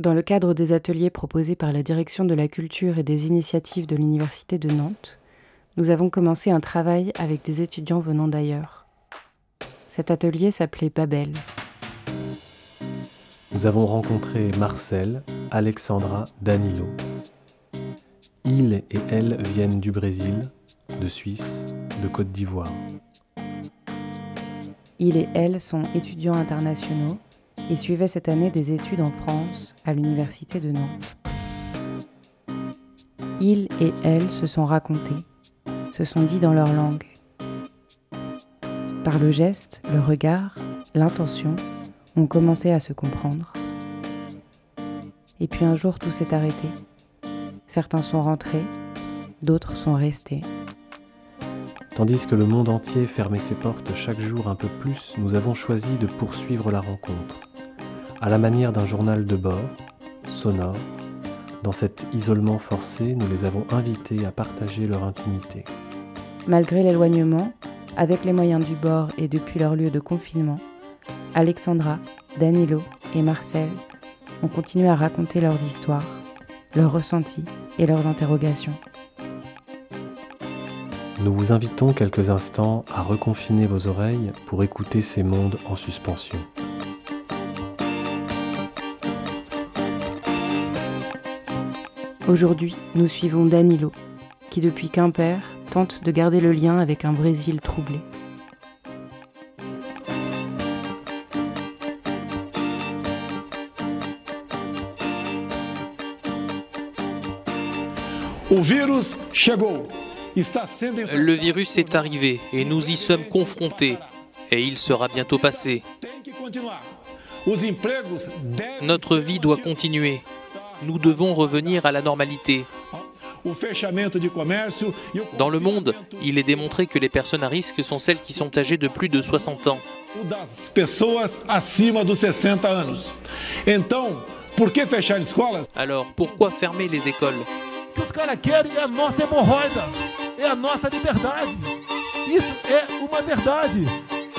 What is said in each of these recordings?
Dans le cadre des ateliers proposés par la Direction de la culture et des initiatives de l'Université de Nantes, nous avons commencé un travail avec des étudiants venant d'ailleurs. Cet atelier s'appelait Babel. Nous avons rencontré Marcel, Alexandra, Danilo. Ils et elles viennent du Brésil, de Suisse, de Côte d'Ivoire. Ils et elles sont étudiants internationaux et suivaient cette année des études en France à l'Université de Nantes. Ils et elles se sont racontés, se sont dit dans leur langue. Par le geste, le regard, l'intention, on commençait à se comprendre. Et puis un jour, tout s'est arrêté. Certains sont rentrés, d'autres sont restés. Tandis que le monde entier fermait ses portes chaque jour un peu plus, nous avons choisi de poursuivre la rencontre. À la manière d'un journal de bord, sonore, dans cet isolement forcé, nous les avons invités à partager leur intimité. Malgré l'éloignement, avec les moyens du bord et depuis leur lieu de confinement, Alexandra, Danilo et Marcel ont continué à raconter leurs histoires, leurs ressentis et leurs interrogations. Nous vous invitons quelques instants à reconfiner vos oreilles pour écouter ces mondes en suspension. Aujourd'hui, nous suivons Danilo, qui depuis Quimper tente de garder le lien avec un Brésil troublé. Le virus est arrivé et nous y sommes confrontés et il sera bientôt passé. Notre vie doit continuer. Nous devons revenir à la normalité. Dans le monde, il est démontré que les personnes à risque sont celles qui sont âgées de plus de 60 ans. Alors, pourquoi fermer les écoles?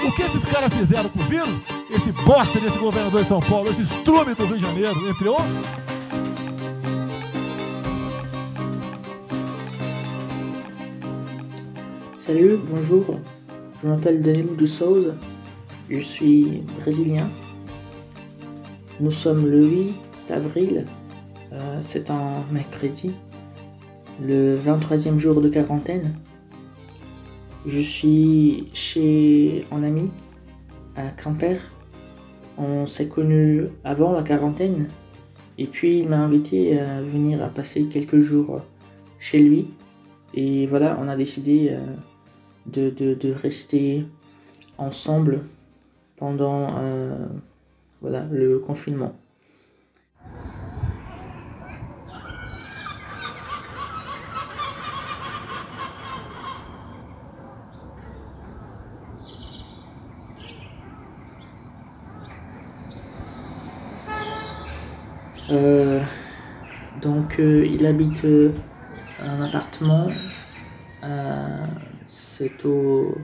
O que esses caras fizeram com o vírus, esse bosta desse governador de São Paulo, esse estrume do Rio de Janeiro, entre outros, Salut, bonjour. Je m'appelle Danilo de Souza. Je suis brésilien. Nous sommes le 8 avril. Euh, C'est un mercredi. le 23e jour de quarantaine. Je suis chez un ami à Quimper. On s'est connus avant la quarantaine. Et puis il m'a invité à venir passer quelques jours chez lui. Et voilà, on a décidé euh, de, de, rester ensemble pendant euh, voilà, le confinement. Euh, donc euh, il habite un appartement. C'est au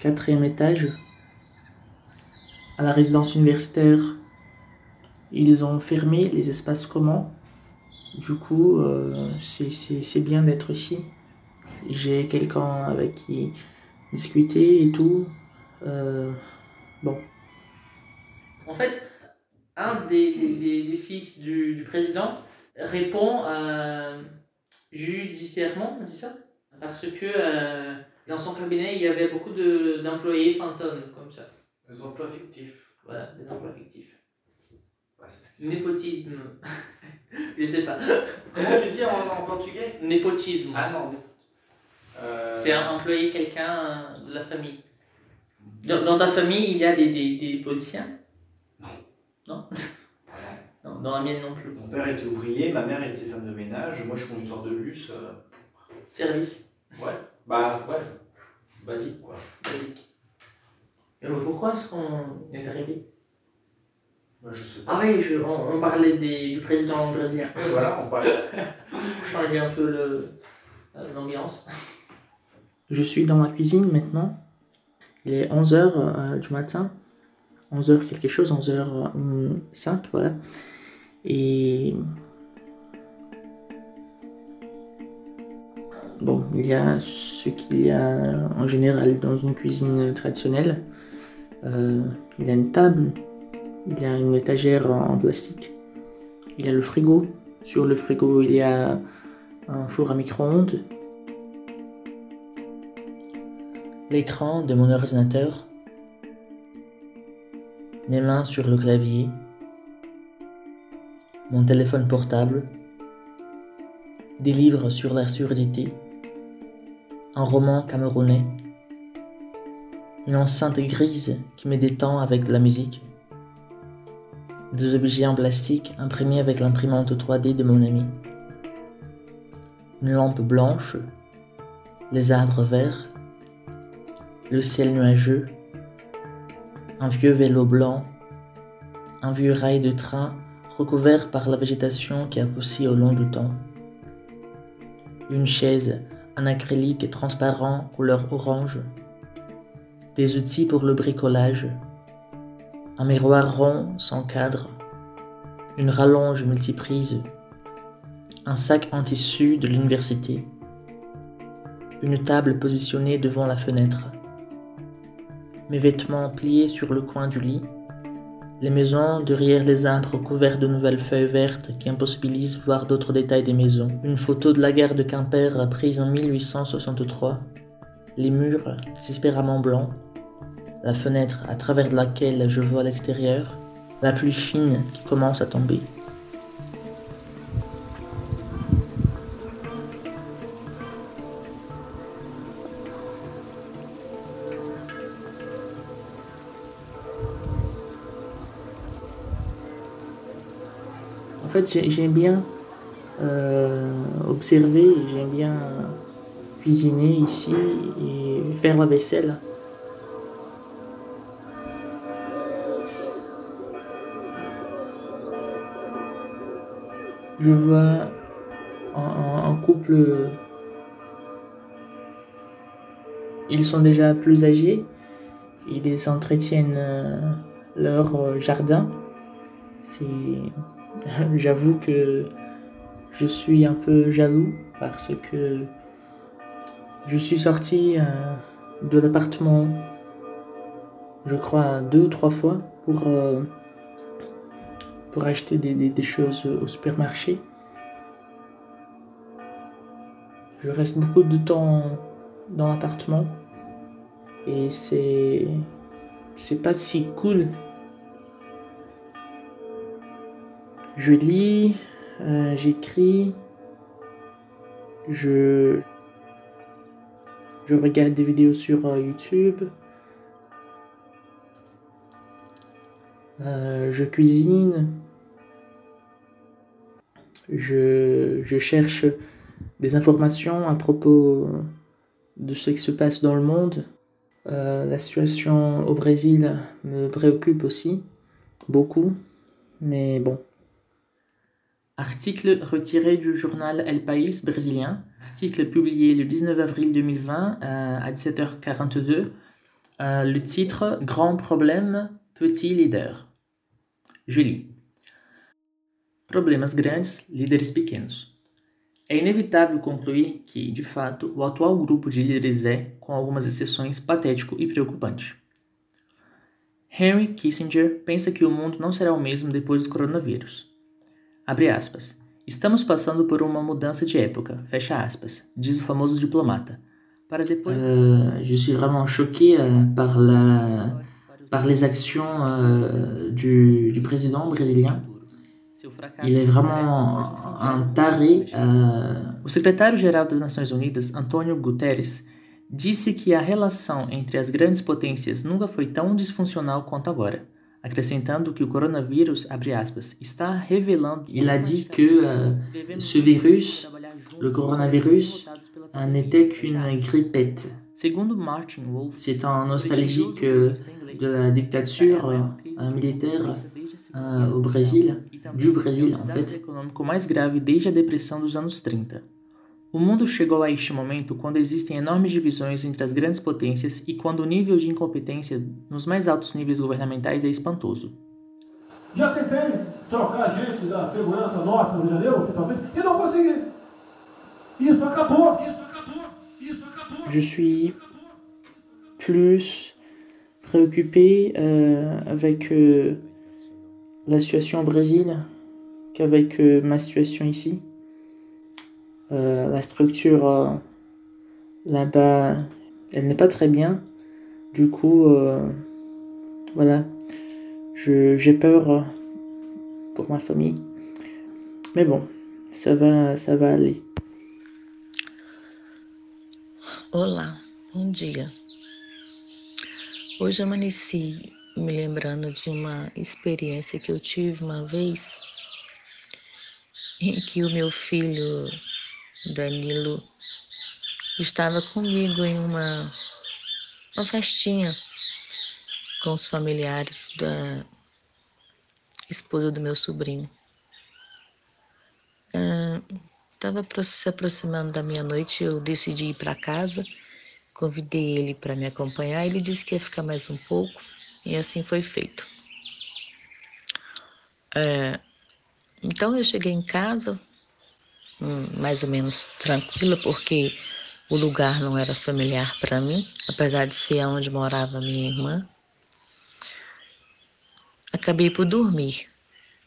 quatrième étage. À la résidence universitaire, ils ont fermé les espaces communs. Du coup, c'est bien d'être ici. J'ai quelqu'un avec qui discuter et tout. bon. En fait, un des, des, fils du, du, président répond euh, judiciairement, on dit ça? Parce que euh, dans son cabinet, il y avait beaucoup d'employés fantômes, comme ça. Des emplois fictifs. Voilà, des emplois fictifs. Ouais, Népotisme. Je sais pas. Comment tu dis en, en portugais? Népotisme. Ah non. Euh... C'est employer quelqu'un de la famille. Dans, dans, ta famille, il y a des, des, des policiers non Non, dans la mienne non plus. Mon père était ouvrier, ma mère était femme de ménage, moi je suis conducteur de bus. Euh... Service Ouais, bah ouais, basique quoi. Basique. Et pourquoi est-ce qu'on est arrivé? Bah, Je sais pas. Ah oui, je, on, on, parlait des, du président brésilien. Voilà, on parlait. Pour changer un peu l'ambiance. Je suis dans la cuisine maintenant. Il est 11h euh, du matin. 11h quelque chose, 11h05, voilà. Et bon, il y a ce qu'il y a en général dans une cuisine traditionnelle. Euh, il y a une table, il y a une étagère en plastique, il y a le frigo. Sur le frigo, il y a un four à micro-ondes, l'écran de mon ordinateur, mes mains sur le clavier, mon téléphone portable, des livres sur la surdité, un roman camerounais, une enceinte grise qui me détend avec la musique, des objets en plastique imprimés avec l'imprimante 3D de mon ami, une lampe blanche, les arbres verts, le ciel nuageux, un vieux vélo blanc, un vieux rail de train recouvert par la végétation qui a poussé au long du temps, une chaise en acrylique transparent couleur orange, des outils pour le bricolage, un miroir rond sans cadre, une rallonge multiprise, un sac en tissu de l'université, une table positionnée devant la fenêtre, mes vêtements pliés sur le coin du lit, les maisons derrière les arbres couverts de nouvelles feuilles vertes qui impossibilisent voir d'autres détails des maisons, une photo de la guerre de Quimper prise en 1863, les murs désespérément blancs, la fenêtre à travers laquelle je vois l'extérieur, la pluie fine qui commence à tomber. Fait, j'aime bien euh, observer, j'aime bien cuisiner ici et faire la vaisselle. Je vois un, couple, ils sont déjà plus âgés, ils entretiennent euh, leur jardin. C'est J'avoue que je suis un peu jaloux parce que je suis sorti euh, de l'appartement, je crois, deux ou trois fois pour, euh, pour acheter des, des, choses au supermarché. Je reste beaucoup de temps dans l'appartement et c'est pas si cool Je lis, euh, j'écris, je, regarde des vidéos sur euh, YouTube, euh, je cuisine, je, je cherche des informations à propos de ce qui se passe dans le monde. la situation au Brésil me préoccupe aussi beaucoup, mais bon, Article retiré du journal El País brésilien. Article publié le 19 avril 2020 euh, à 17h42. Euh, le titre Grand problème, petit leader. Je lis. Problemas grandes, líderes pequenos. É inevitável concluir que, de fato, o atual grupo de líderes é, com algumas exceções, patético e preocupante. Henry Kissinger pensa que o mundo não será o mesmo depois do coronavírus. Abre aspas. Estamos passando por uma mudança de época, fecha aspas, diz o famoso diplomata. Para depois... Euh, je suis vraiment choqué euh, par, la, par les actions euh, du, du président brésilien. Il est vraiment un taré. Euh... O secretário-geral das Nações Unidas, Antônio Guterres, disse que a relação entre as grandes potências nunca foi tão disfuncional quanto agora acrescentando que o coronavírus, abre aspas, está revelando. Il a dit que euh, ce virus, le coronavirus, euh, n'était qu'une grippette. Segundo Martin Wolf, c'est un nostalgique euh, de la dictature euh, militaire euh, au Brésil, du Brésil en fait. econômico mais grave desde a depressão dos anos 30. O mundo chegou a este momento quando existem enormes divisões entre as grandes potências e quando o nível de incompetência nos mais altos níveis governamentais é espantoso. Já tentei trocar gente da segurança nossa no Rio de Janeiro, oficialmente, e não consegui. Isso acabou. Isso acabou. Isso acabou. Je suis plus préoccupé euh, avec euh, la situation au Brésil qu'avec euh, ma situation ici. Euh, la structure euh, là-bas, elle n'est pas très bien. Du coup, euh, voilà, j'ai peur pour ma famille. Mais bon, ça va, ça va aller. Olá, bom dia. Hoje amanheci me lembrando de uma experiência que eu tive uma vez em que o meu filho Danilo estava comigo em uma, uma festinha com os familiares da esposa do meu sobrinho. Estava se aproximando da meia-noite, eu decidi ir para casa, convidei ele para me acompanhar, ele disse que ia ficar mais um pouco, e assim foi feito. É, então eu cheguei em casa, mais ou menos tranquila, porque o lugar não era familiar para mim, apesar de ser onde morava minha irmã. Acabei por dormir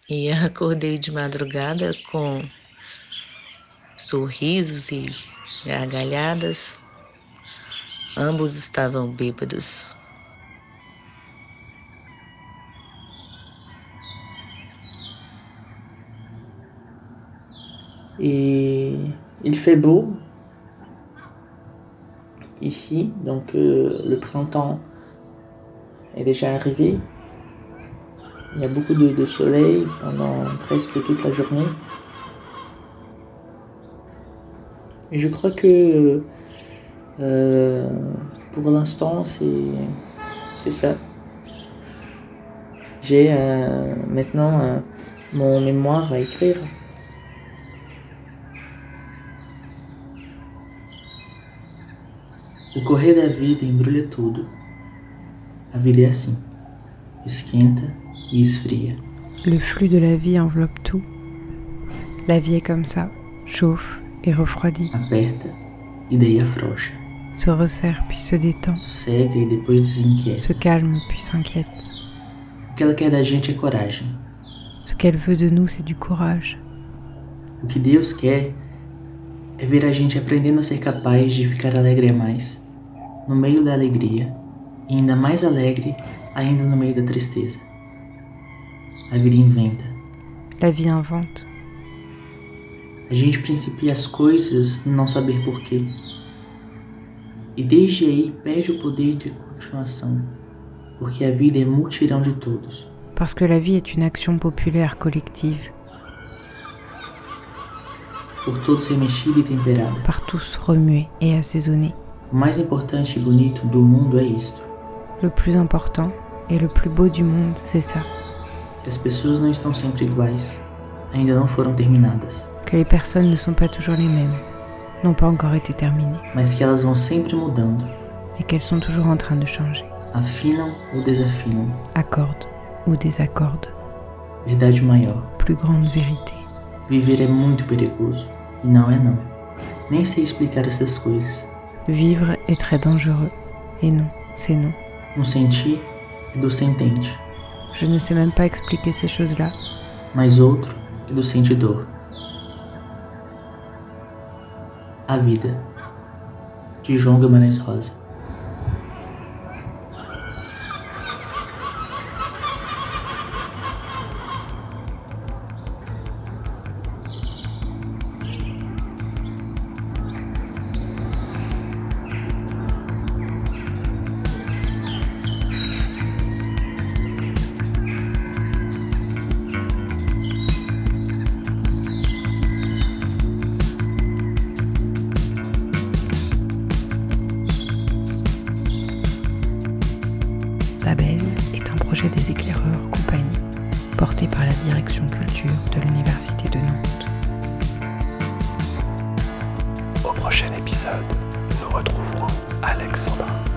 e acordei de madrugada com sorrisos e gargalhadas. Ambos estavam bêbados. Et il fait beau ici, donc euh, le printemps est déjà arrivé. Il y a beaucoup de, soleil pendant presque toute la journée. Et je crois que euh, pour l'instant c'est ça. J'ai euh, maintenant mon mémoire à écrire. O correr da vida embrulha tudo. A vida é assim: esquenta e esfria. Le flux de la vie enveloppe tout. La vie est comme ça, chauffe et refroidit, Aperta e daí afrouxa. se resserre puis se détend, Sossega e depois desinquieta. se calme puis s'inquiète. O que ela quer da gente é coragem. Ce qu'elle veut de nous, c'est du courage. O que Deus quer é ver a gente aprendendo a ser capaz de ficar alegre a mais, no meio da alegria, e ainda mais alegre ainda no meio da tristeza. A vida inventa. La vie invente. A gente principia as coisas no não saber porquê. E desde aí perde o poder de continuação, porque a vida é multirão de todos. Parce que la vie est une action populaire collective, por todos remexida e temperada. par tous remuée et assaisonnée. O mais importante e bonito do mundo é isto: Le plus important et le plus beau du monde, c'est ça. que as pessoas não estão sempre iguais, ainda não foram terminadas, Que les personnes ne sont pas toujours les mêmes, n'ont pas encore été terminées, mas que elas vão sempre mudando, et qu'elles sont toujours en train de changer. afinam ou desafinam. Accordent ou désaccordent. Verdade maior: Plus grande vérité. viver é muito perigoso. E não é não. Nem sei explicar essas coisas. Vivre est très dangereux. Et non, c'est non. Um sentir é do sentente, Je ne sais même pas expliquer ces choses-là. mas outro é do sentidor. A vida, de João Guimarães Rosa. Babel est un projet des éclaireurs compagnie, porté par la direction culture de l'Université de Nantes. Au prochain épisode, nous retrouverons Alexandre.